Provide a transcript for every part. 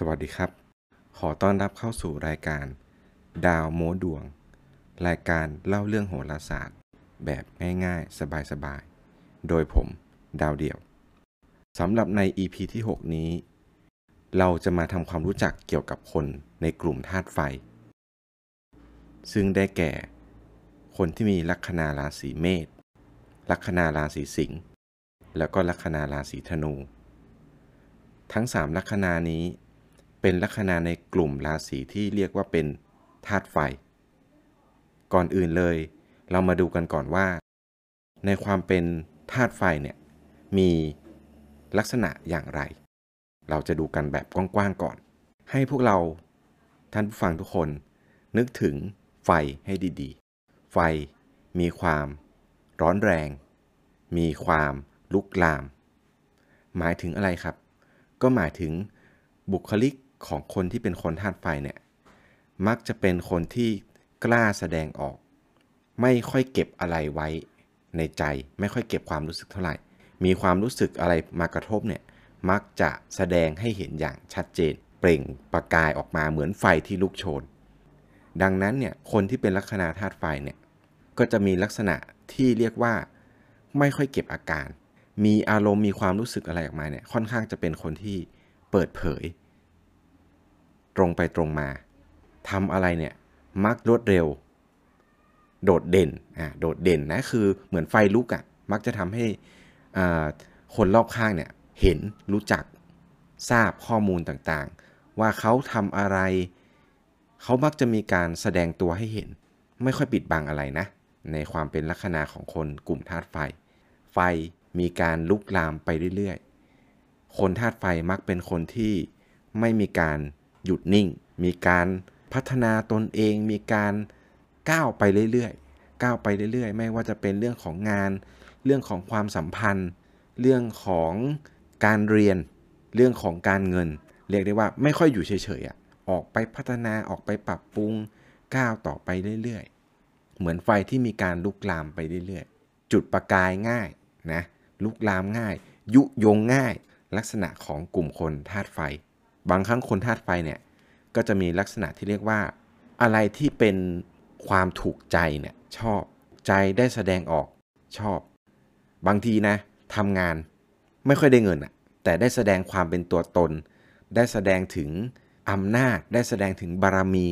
สวัสดีครับ ขอต้อนรับเข้าสู่รายการ ดาวโมดวง รายการเล่าเรื่องโหราศาสตร์ แบบง่ายๆ สบายๆ โดยผมดาวเดี่ยวสำหรับใน EP ที่ 6 นี้ เราจะมาทำความรู้จักเกี่ยวกับคนในกลุ่มธาตุไฟ ซึ่งได้แก่ คนที่มีลัคนาราศีเมษลัคนาราศีสิงห์แล้วก็ลัคนาราศีธนู ทั้ง 3 ลัคนานี้ เป็นลัคนาในกลุ่มราศีที่เรียกว่าเป็นธาตุไฟ ก่อนอื่นเลย เรามาดูกันก่อนว่า ในความเป็นธาตุไฟเนี่ยมีลักษณะอย่างไร เราจะดูกันแบบกว้างๆก่อน ให้พวกเราท่านผู้ฟังทุกคน นึกถึงไฟให้ดีๆ ไฟมีความร้อนแรง มีความลุกลาม หมายถึงอะไรครับ ก็หมายถึงบุคลิก ของคนที่เป็นคนธาตุไฟเนี่ยมักจะเป็นคนที่กล้าแสดงออก ไม่ค่อยเก็บอะไรไว้ในใจ ไม่ค่อยเก็บความรู้สึกเท่าไหร่ มีความรู้สึกอะไรมากระทบเนี่ยมักจะแสดงให้เห็นอย่างชัดเจน เปล่งประกายออกมาเหมือนไฟที่ลุกโชน ดังนั้นเนี่ยคนที่เป็นลัคนาธาตุไฟเนี่ยก็จะมีลักษณะที่เรียกว่าไม่ค่อยเก็บอาการ มีอารมณ์มีความรู้สึกอะไรออกมาเนี่ยค่อนข้างจะเป็นคนที่เปิดเผย ตรงไปตรงมาทำอะไรเนี่ยมักรวดเร็ว โดดเด่นอ่าโดดเด่นนะคือเหมือนไฟลุกอะ่ะมักจะทำให้อ่าคนรอบข้างเนี่ยเห็นรู้จักทราบข้อมูลต่างๆ ว่าเขาทำอะไร เขามักจะมีการแสดงตัวให้เห็น ไม่ค่อยปิดบังอะไรนะ ในความเป็นลักษณะของคนกลุ่มธาตุไฟ ไฟมีการลุกลามไปเรื่อยๆ คนธาตุไฟมักเป็นคนที่ไม่มีการ หยุดนิ่ง มีการพัฒนาตนเอง มีการก้าวไปเรื่อยๆ ก้าวไปเรื่อย ๆ ไม่ว่าจะเป็นเรื่องของงาน เรื่องของความสัมพันธ์ เรื่องของการเรียน เรื่องของการเงิน เรียกได้ว่าไม่ค่อยอยู่เฉยๆอะ ออกไปพัฒนาออกไปปรับปรุง ก้าวต่อไปเรื่อยๆ เหมือนไฟที่มีการลุกลามไปเรื่อยๆ จุดประกายง่ายนะ ลุกลามง่าย ยุยงง่าย ลักษณะของกลุ่มคนธาตุไฟ บางครั้งคนธาตุไฟเนี่ยก็จะมีลักษณะที่เรียกว่า อะไรที่เป็นความถูกใจเนี่ยชอบใจได้แสดงออกชอบ บางทีนะทำงานไม่ค่อยได้เงินอะแต่ได้แสดงความเป็นตัวตน ได้แสดงถึงอำนาจ ได้แสดงถึงบารมี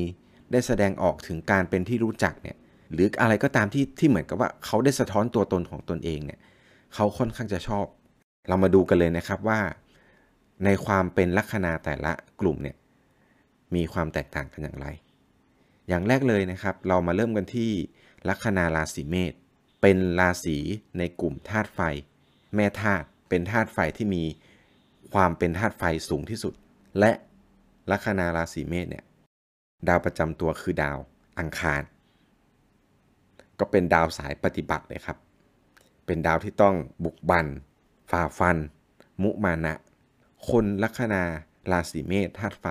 ได้แสดงออกถึงการเป็นที่รู้จักเนี่ยหรืออะไรก็ตามที่ที่เหมือนกับว่าเขาได้สะท้อนตัวตนของตนเองเนี่ยเขาค่อนข้างจะชอบ เรามาดูกันเลยนะครับว่า ในความเป็นลัคนาแต่ละกลุ่มเนี่ยมีความแตกต่างกันอย่างไร อย่างแรกเลยนะครับ เรามาเริ่มกันที่ลัคนาราศีเมษเป็นราศีในกลุ่มธาตุไฟ แม่ธาตุเป็นธาตุไฟที่มีความเป็นธาตุไฟสูงที่สุด และลัคนาราศีเมษเนี่ยดาวประจำตัวคือดาวอังคาร ก็เป็นดาวสายปฏิบัติเลยครับ เป็นดาวที่ต้องบุกบันฝ่าฟัน มุมานะ คนลัคนาราศีเมษธาตุไฟ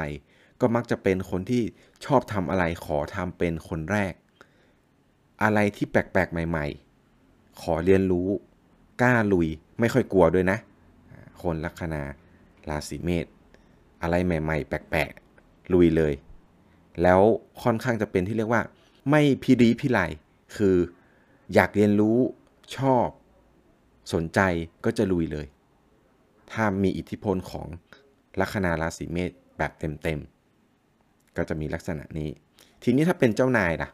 ก็มักจะเป็นคนที่ชอบทำอะไรขอทำเป็นคนแรก อะไรที่แปลกๆใหม่ ๆ ขอเรียนรู้กล้าลุยไม่ค่อยกลัวด้วยนะ คนลัคนาราศีเมษอะไรใหม่ ๆ แปลกๆลุยเลย แล้วค่อนข้างจะเป็นที่เรียกว่า ไม่พิรีพิไลคืออยากเรียนรู้ชอบ สนใจก็จะลุยเลย ถ้ามีอิทธิพลของลัคนาราศีเมษแบบเต็มๆ ก็จะมีลักษณะนี้ ทีนี้ถ้าเป็นเจ้านายล่ะ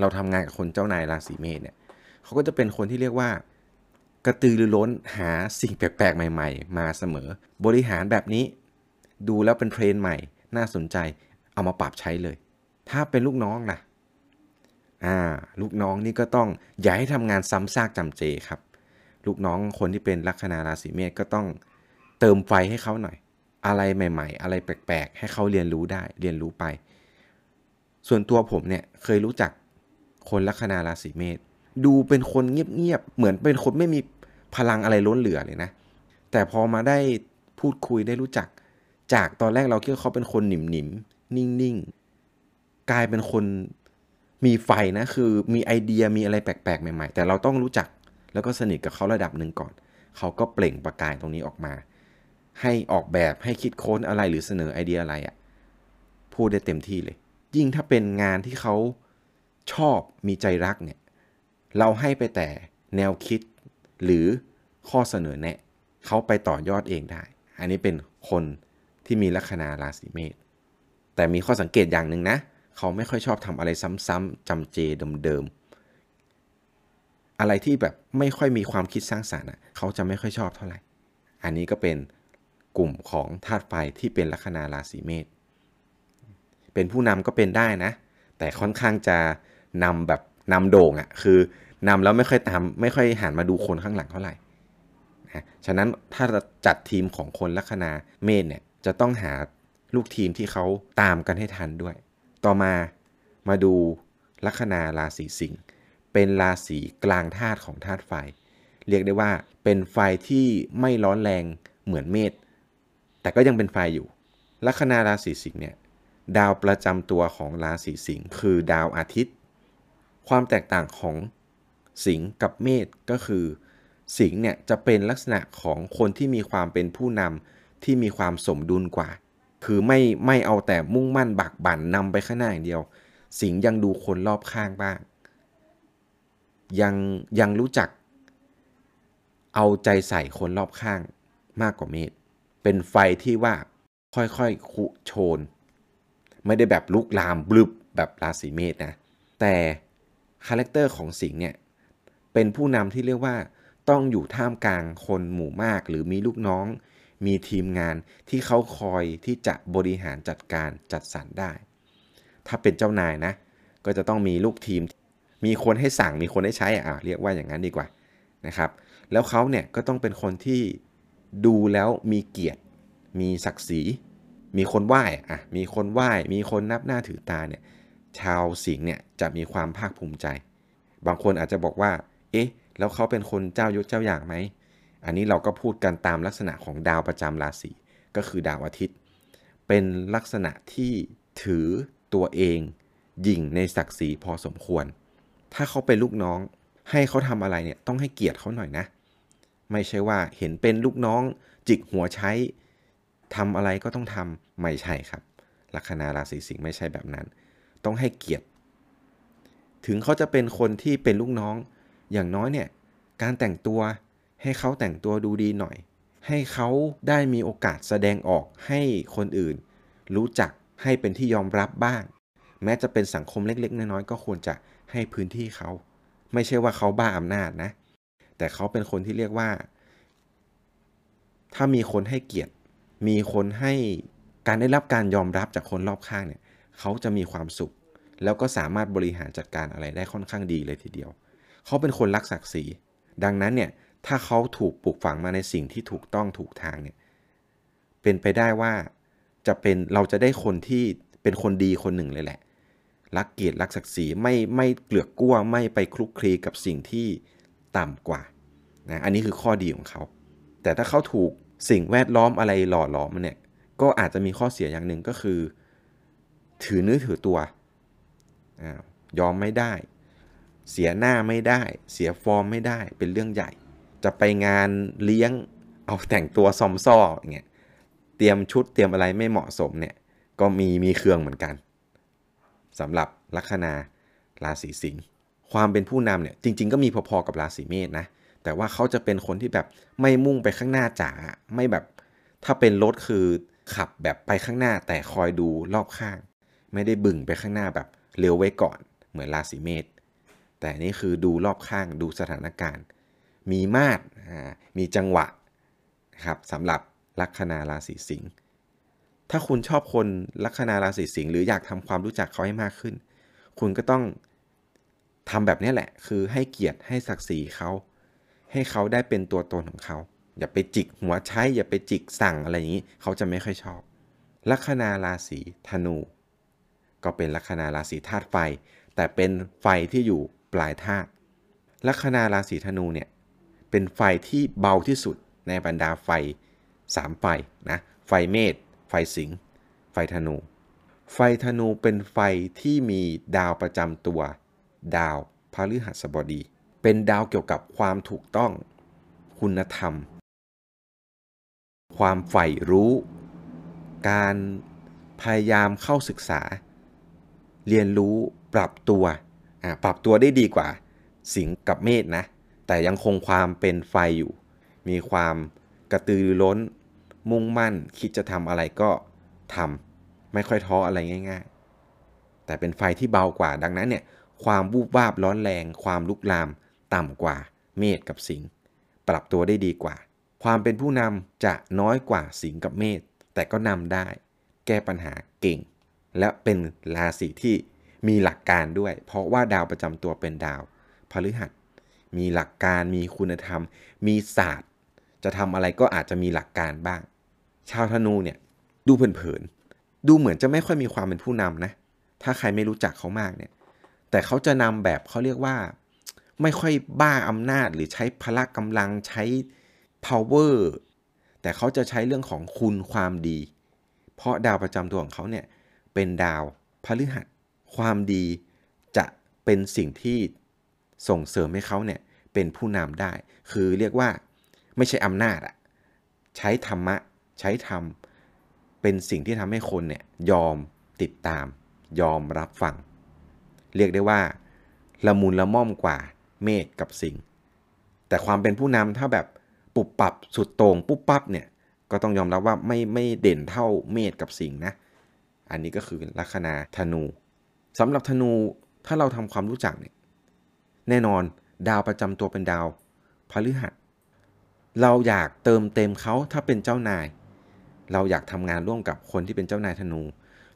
เราทำงานกับคนเจ้านายราศีเมษเนี่ยเขาก็จะเป็นคนที่เรียกว่า กระตือรือร้นหาสิ่งแปลกๆ ใหม่ ๆ มาเสมอ บริหารแบบนี้ ดูแล้วเป็นเทรนใหม่ น่าสนใจเอามาปรับใช้เลย ถ้าเป็นลูกน้องล่ะอ่า ลูกน้องนี่ก็ต้องอย่าให้ทำงานซ้ำซากจำเจครับ ลูกน้องคนที่เป็นลัคนาราศีเมษก็ต้องเติมไฟให้เขาหน่อย อะไรใหม่ ๆ อะไรแปลกๆ ให้เขาเรียนรู้ได้เรียนรู้ไป ส่วนตัวผมเนี่ยเคยรู้จักคนลัคนาราศีเมษดูเป็นคนเงียบๆเหมือนเป็นคนไม่มีพลังอะไรล้นเหลือเลยนะ แต่พอมาได้พูดคุยได้รู้จัก จากตอนแรกเราคิดว่าเขาเป็นคนหนิมหนิมนิ่งๆ กลายเป็นคนมีไฟนะ คือมีไอเดียมีอะไรแปลกๆ ใหม่ ๆ แต่เราต้องรู้จัก แล้วก็สนิทกับเขาระดับหนึ่งก่อน เขาก็เปล่งประกายตรงนี้ออกมา ให้ออกแบบให้คิดค้นอะไรหรือเสนอไอเดียอะไรอะ่ะพูดได้เต็มที่เลย ยิ่งถ้าเป็นงานที่เขาชอบมีใจรักเนี่ย เราให้ไปแต่แนวคิดหรือข้อเสนอแนะ เขาไปต่อยอดเองได้ อันนี้เป็นคนที่มีลัคนาราศีเมษ แต่มีข้อสังเกตอย่างหนึ่งนะ เขาไม่ค่อยชอบทำอะไรซ้ำๆจำเจเดิมๆ อะไรที่แบบไม่ค่อยมีความคิดสร้างสารรค์เขาจะไม่ค่อยชอบเท่าไหร่ อันนี้ก็เป็นกลุ่มของธาตุไฟที่เป็นลัคนาราศีเมษ เป็นผู้นำก็เป็นได้นะ แต่ค่อนข้างจะนำแบบนำโด่งอะ่ะ คือนำแล้วไม่ค่อยตามไม่ค่อยหันมาดูคนข้างหลังเท่าไหร่นะฉะนั้นถ้าจัดทีมของคนลัคนาเมษเนี่ยจะต้องหาลูกทีมที่เขาตามกันให้ทันด้วย ต่อมามาดูลัคนาราศีสิงห์ เป็นราศีกลางธาตุของธาตุไฟ เรียกได้ว่าเป็นไฟที่ไม่ร้อนแรงเหมือนเมษแต่ก็ยังเป็นไฟอยู่ ลัคนาราศีสิงห์เนี่ยดาวประจำตัวของราศีสิงห์คือดาวอาทิตย์ ความแตกต่างของสิงห์กับเมษก็คือ สิงห์เนี่ยจะเป็นลักษณะของคนที่มีความเป็นผู้นำที่มีความสมดุลกว่า คือไม่ไม่เอาแต่มุ่งมั่นบักบั่นนำไปข้างหน้าอย่างเดียว สิงห์ยังดูคนรอบข้างบ้าง ยังยังรู้จัก เอาใจใส่คนรอบข้างมากกว่าเมษเป็นไฟที่ว่าค่อยๆคุโชน ไม่ได้แบบลุกลามบลึบแบบราศีเมษนะ แต่ character ของสิงห์เนี่ยเป็นผู้นำที่เรียกว่าต้องอยู่ท่ามกลางคนหมู่มาก หรือมีลูกน้อง มีทีมงานที่เขาคอยที่จะบริหารจัดการจัดสรรได้ ถ้าเป็นเจ้านายนะ ก็จะต้องมีลูกทีม มีคนให้สั่งมีคนให้ใช้อะเรียกว่าอย่างนั้นดีกว่านะครับ แล้วเขาเนี่ยก็ต้องเป็นคนที่ดูแล้วมีเกียรติ มีศักดิ์ศรี มีคนไหว้อะมีคนไหว้ มีคนนับหน้าถือตาเนี่ยชาวสิงห์เนี่ยจะมีความภาคภูมิใจ บางคนอาจจะบอกว่า เอ๊ะ แล้วเขาเป็นคนเจ้ายศเจ้าอย่างไหม อันนี้เราก็พูดกันตามลักษณะของดาวประจำราศีก็คือดาวอาทิตย์ เป็นลักษณะที่ถือตัวเองยิ่งในศักดิ์ศรีพอสมควร ถ้าเขาเป็นลูกน้อง ให้เขาทำอะไรเนี่ยต้องให้เกียรติเขาหน่อยนะ ไม่ใช่ว่าเห็นเป็นลูกน้อง จิกหัวใช้ทำอะไรก็ต้องทำไม่ใช่ครับลัคนาราศีสิงห์ไม่ใช่แบบนั้น ต้องให้เกียรติ ถึงเขาจะเป็นคนที่เป็นลูกน้อง อย่างน้อยเนี่ยการแต่งตัวให้เขาแต่งตัวดูดีหน่อย ให้เขาได้มีโอกาสแสดงออกให้คนอื่น รู้จักให้เป็นที่ยอมรับบ้าง แม้จะเป็นสังคมเล็กๆ น้อยๆก็ควรจะให้พื้นที่เขา ไม่ใช่ว่าเขาบ้าอำนาจนะ แต่เขาเป็นคนที่เรียกว่า ถ้ามีคนให้เกียรติ มีคนให้การได้รับการยอมรับจากคนรอบข้างเนี่ยเขาจะมีความสุข แล้วก็สามารถบริหารจัดการอะไรได้ค่อนข้างดีเลยทีเดียว เขาเป็นคนรักศักดิ์ศรีดังนั้นเนี่ยถ้าเขาถูกปลูกฝังมาในสิ่งที่ถูกต้องถูกทางเนี่ยเป็นไปได้ว่าจะเป็นเราจะได้คนที่เป็นคนดีคนหนึ่งเลยแหละ รักเกียรติรักศักดิ์ศรีไม่ไม่เกลือกกลัวไม่ไปคลุกคลีกับสิ่งที่ต่ำกว่านะอันนี้คือข้อดีของเขา แต่ถ้าเขาถูกสิ่งแวดล้อมอะไรหล่อหลอมมันเนี่ยก็อาจจะมีข้อเสียอย่างหนึ่งก็คือ ถือเนื้อถือตัวอยอมไม่ได้ เสียหน้าไม่ได้ เสียฟอร์มไม่ได้เป็นเรื่องใหญ่ จะไปงานเลี้ยงเอาแต่งตัวซอมซ้ออย่างเงี้ยเตรียมชุดเตรียมอะไรไม่เหมาะสมเนี่ยก็มีมีเครื่องเหมือนกัน สำหรับลัคนาราศีสิงห์ความเป็นผู้นำเนี่ยจริง ๆ ก็มีพอๆกับราศีเมษนะแต่ว่าเขาจะเป็นคนที่แบบไม่มุ่งไปข้างหน้าจ๋าไม่แบบถ้าเป็นรถคือขับแบบไปข้างหน้าแต่คอยดูรอบข้าง ไม่ได้บึ่งไปข้างหน้าแบบเร็วไว้ก่อนเหมือนราศีเมษแต่นี่คือดูรอบข้างดูสถานการณ์ มีมาตรมีจังหวะนะครับสำหรับลัคนาราศีสิงห์ ถ้าคุณชอบคนลัคนาราศีสิงห์หรืออยากทำความรู้จักเขาให้มากขึ้น คุณก็ต้องทำแบบนี้แหละ คือให้เกียรติให้ศักดิ์ศรีเขา ให้เขาได้เป็นตัวตนของเขา อย่าไปจิกหัวใช้ อย่าไปจิกสั่งอะไรอย่างนี้ เขาจะไม่ค่อยชอบ ลัคนาราศีธนู ก็เป็นลัคนาราศีธาตุไฟ แต่เป็นไฟที่อยู่ปลายธาตุลัคนาราศีธนูเนี่ยเป็นไฟที่เบาที่สุดในบรรดาไฟ 3 ไฟนะไฟเมษ ไฟสิงห์ไฟธนู ไฟธนูเป็นไฟที่มีดาวประจำตัว ดาวพฤหัสบดี เป็นดาวเกี่ยวกับความถูกต้อง คุณธรรม ความใฝ่รู้ การพยายามเข้าศึกษา เรียนรู้ปรับตัวปรับตัวได้ดีกว่า สิงกับเมษนะ แต่ยังคงความเป็นไฟอยู่ มีความกระตือรือร้น มุ่งมั่น คิดจะทำอะไรก็ทำไม่ค่อยท้ออะไรง่าย ๆ แต่เป็นไฟที่เบากว่าดังนั้นเนี่ยความวูบวาบร้อนแรง ความลุกลาม ต่ำกว่าเมษกับสิงปรับตัวได้ดีกว่า ความเป็นผู้นำจะน้อยกว่าสิงกับเมษแต่ก็นำได้ แก้ปัญหาเก่ง และเป็นราศีที่มีหลักการด้วย เพราะว่าดาวประจำตัวเป็นดาวพฤหัส มีหลักการมีคุณธรรม มีศาสตร์ จะทำอะไรก็อาจจะมีหลักการบ้าง ชาวธนูเนี่ยดูเผินๆดูเหมือนจะไม่ค่อยมีความเป็นผู้นำนะ ถ้าใครไม่รู้จักเขามากเนี่ย แต่เขาจะนำแบบเขาเรียกว่าไม่ค่อยบ้าอำนาจหรือใช้พละกำลังใช้ power แต่เขาจะใช้เรื่องของคุณความดี เพราะดาวประจำตัวของเขาเนี่ยเป็นดาวพฤหัส ความดีจะเป็นสิ่งที่ส่งเสริมให้เขาเนี่ยเป็นผู้นำได้ คือเรียกว่าไม่ใช่อำนาจอะใช้ธรรมะ ใช้ธรรมเป็นสิ่งที่ทำให้คนเนี่ยยอมติดตาม ยอมรับฟัง เรียกได้ว่า ละมุนละม่อมกว่าเมฆกับสิ่ง แต่ความเป็นผู้นำถ้าแบบปุบปับสุดโต่งปุ๊บปั๊บเนี่ยก็ต้องยอมรับว่าไม่ไม่เด่นเท่าเมษกับสิงนะ อันนี้ก็คือลัคนาธนูสำหรับธนูถ้าเราทำความรู้จักเนี่ยแน่นอนดาวประจำตัวเป็นดาวพฤหัส เราอยากเติมเต็มเขาถ้าเป็นเจ้านาย เราอยากทำงานร่วมกับคนที่เป็นเจ้านายธนู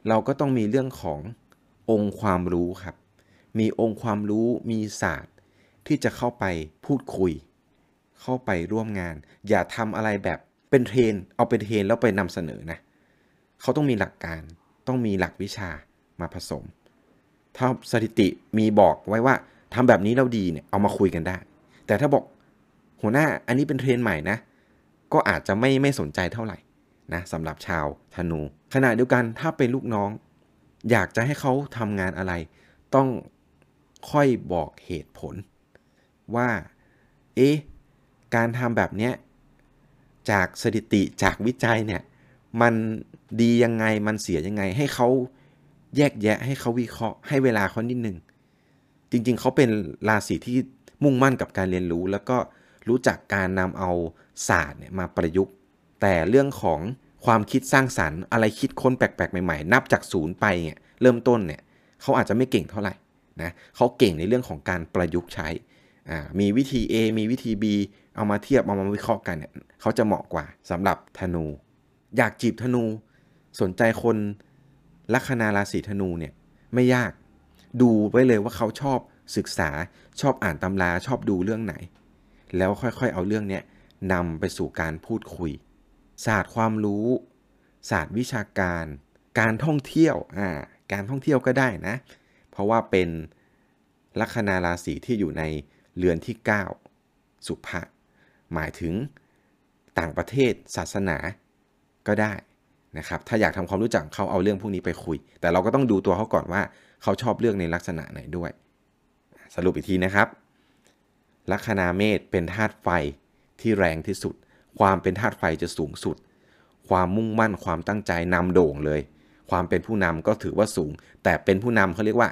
เราก็ต้องมีเรื่องขององค์ความรู้ครับ มีองค์ความรู้มีศาสตร์ ที่จะเข้าไปพูดคุย เข้าไปร่วมงาน อย่าทำอะไรแบบเป็นเทรน เอาเป็นเทรนแล้วไปนำเสนอนะเขาต้องมีหลักการต้องมีหลักวิชามาผสม ถ้าสถิติมีบอกไว้ว่าทำแบบนี้เราดีเนี่ยเอามาคุยกันได้ แต่ถ้าบอกหัวหน้าอันนี้เป็นเทรนใหม่นะ ก็อาจจะไม่ไม่สนใจเท่าไหร่ นะสำหรับชาวธนู ขณะเดียวกันถ้าเป็นลูกน้อง อยากจะให้เขาทำงานอะไร ต้องค่อยบอกเหตุผล ว่า เอ๊ะการทำแบบเนี้ยจากสถิติจากวิจัยเนี่ยมันดียังไงมันเสียยังไง ให้เขาแยกแยะให้เขาวิเคราะห์ให้เวลาเขานิดนึงจริงๆ เขาเป็นราศีที่มุ่งมั่นกับการเรียนรู้ แล้วก็รู้จักการนำเอาศาสตร์เนี่ยมาประยุกต์ แต่เรื่องของความคิดสร้างสรรค์อะไรคิดค้นแปลกๆใหม่ๆ นับจากศูนย์ไปเนี่ยเริ่มต้นเนี่ยเขาอาจจะไม่เก่งเท่าไหร่นะเขาเก่งในเรื่องของการประยุกต์ใช้มีวิธี A มีวิธี B เอามาเทียบเอามาวิเคราะห์กันเนี่ยเขาจะเหมาะกว่าสำหรับธนู อยากจีบธนู สนใจคนลัคนาราศีธนูเนี่ยไม่ยากดูไว้เลยว่าเขาชอบศึกษาชอบอ่านตำราชอบดูเรื่องไหน แล้วค่อยๆเอาเรื่องเนี้นำไปสู่การพูดคุย ศาสตร์ความรู้ ศาสตร์วิชาการ การท่องเที่ยวอ่าการท่องเที่ยวก็ได้นะ เพราะว่าเป็นลัคนาราศีที่อยู่ในเรือนที่ 9 สุภะหมายถึงต่างประเทศศาสนาก็ได้นะครับถ้าอยากทำความรู้จักเขาเอาเรื่องพวกนี้ไปคุย แต่เราก็ต้องดูตัวเขาก่อนว่าเขาชอบเลือกในลักษณะไหนด้วย สรุปอีกทีนะครับ ลัคนาเมษเป็นธาตุไฟที่แรงที่สุด ความเป็นธาตุไฟจะสูงสุด ความมุ่งมั่นความตั้งใจนำโด่งเลย ความเป็นผู้นำก็ถือว่าสูง แต่เป็นผู้นำเขาเรียกว่า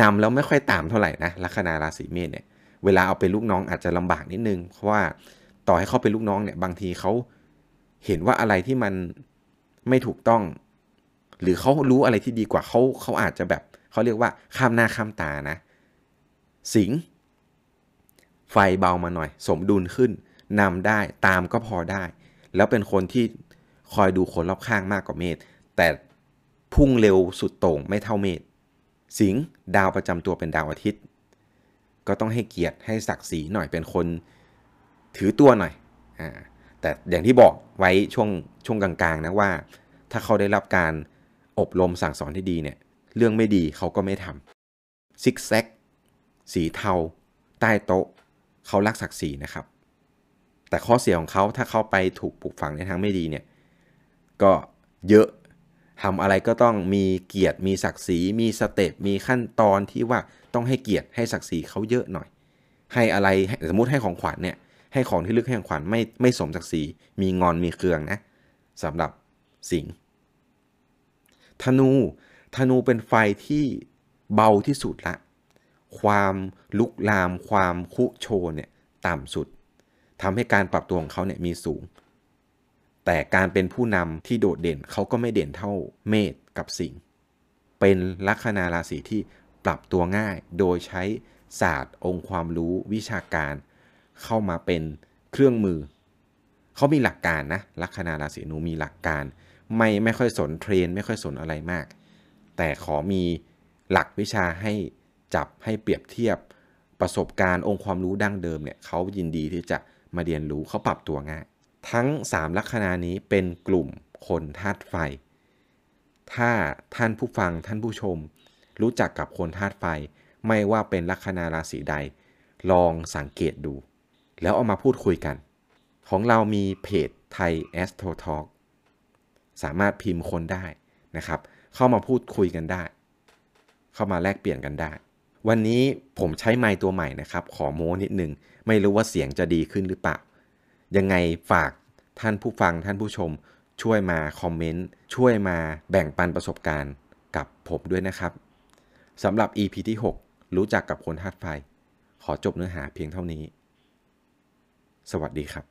นำแล้วไม่ค่อยตามเท่าไหร่นะลัคนาราศีเมษเนี่ยเวลาเอาเป็นลูกน้องอาจจะลำบากนิดนึง เพราะว่าต่อให้เขาเป็นลูกน้องเนี่ยบางทีเขาเห็นว่าอะไรที่มันไม่ถูกต้อง หรือเขารู้อะไรที่ดีกว่าเขาเขาอาจจะแบบเขาเรียกว่าข้ามหน้าข้ามตานะ สิง ไฟเบามาหน่อย สมดุลขึ้น นำได้ตามก็พอได้ แล้วเป็นคนที่คอยดูคนรอบข้างมากกว่าเมษแต่พุ่งเร็วสุดโต่งไม่เท่าเมษสิงดาวประจำตัวเป็นดาวอาทิตย์ ก็ต้องให้เกียรติให้ศักดิ์ศรีหน่อยเป็นคนถือตัวหน่อยอ่าแต่อย่างที่บอกไว้ช่วงช่วงกลางๆนะว่า ถ้าเขาได้รับการอบรมสั่งสอนที่ดีเนี่ย เรื่องไม่ดีเขาก็ไม่ทำซิกแซกสีเทา ใต้โต๊ะ เขารักศักดิ์ศรีนะครับ แต่ข้อเสียของเขาถ้าเขาไปถูกปลูกฝังในทางไม่ดีเนี่ยก็เยอะทำอะไรก็ต้องมีเกียรติมีศักดิ์ศรีมีสเต็ปมีขั้นตอนที่ว่าต้องให้เกียรติให้ศักดิ์ศรีเขาเยอะหน่อย ให้อะไรสมมติให้ของขวัญเนี่ยให้ของที่ลึกให้ของขวัญไม่ไม่สมศักดิ์ศรีมีงอนมีเครืองนะสำหรับสิงห์ธนูธนูเป็นไฟที่เบาที่สุดละ ความลุกลามความคุโชนเนี่ยต่ำสุด ทำให้การปรับตัวของเขาเนี่ยมีสูง แต่การเป็นผู้นำที่โดดเด่นเขาก็ไม่เด่นเท่าเมษกับสิงห์เป็นลัคนาราศีที่ปรับตัวง่าย โดยใช้ศาสตร์ องค์ความรู้วิชาการ เข้ามาเป็นเครื่องมือ เขามีหลักการนะลัคนาราศีนูมีหลักการ ไม่ไม่ค่อยสนเทรน ไม่ค่อยสนอะไรมาก แต่ขอมีหลักวิชาให้จับให้เปรียบเทียบประสบการณ์องค์ความรู้ดั้งเดิมเนี่ยเขายินดีที่จะ มาเรียนรู้เขาปรับตัวง่าย ทั้ง 3 ลัคนานี้เป็นกลุ่มคนธาตุไฟ ถ้าท่านผู้ฟังท่านผู้ชม รู้จักกับคนธาตุไฟ ไม่ว่าเป็นลัคนาราศีใด ลองสังเกตดู แล้วเอามาพูดคุยกัน ของเรามีเพจไทย Astro Talk สามารถพิมพ์คนได้นะครับ เข้ามาพูดคุยกันได้ เข้ามาแลกเปลี่ยนกันได้ วันนี้ผมใช้ไมค์ตัวใหม่นะครับ ขอโม้นิดนึง ไม่รู้ว่าเสียงจะดีขึ้นหรือเปล่า ยังไงฝากท่านผู้ฟังท่านผู้ชม ช่วยมาคอมเมนต์ ช่วยมาแบ่งปันประสบการณ์กับผมด้วยนะครับสำหรับ EP ที่ 6 รู้จักกับคนธาตุไฟ ขอจบเนื้อหาเพียงเท่านี้ สวัสดีครับ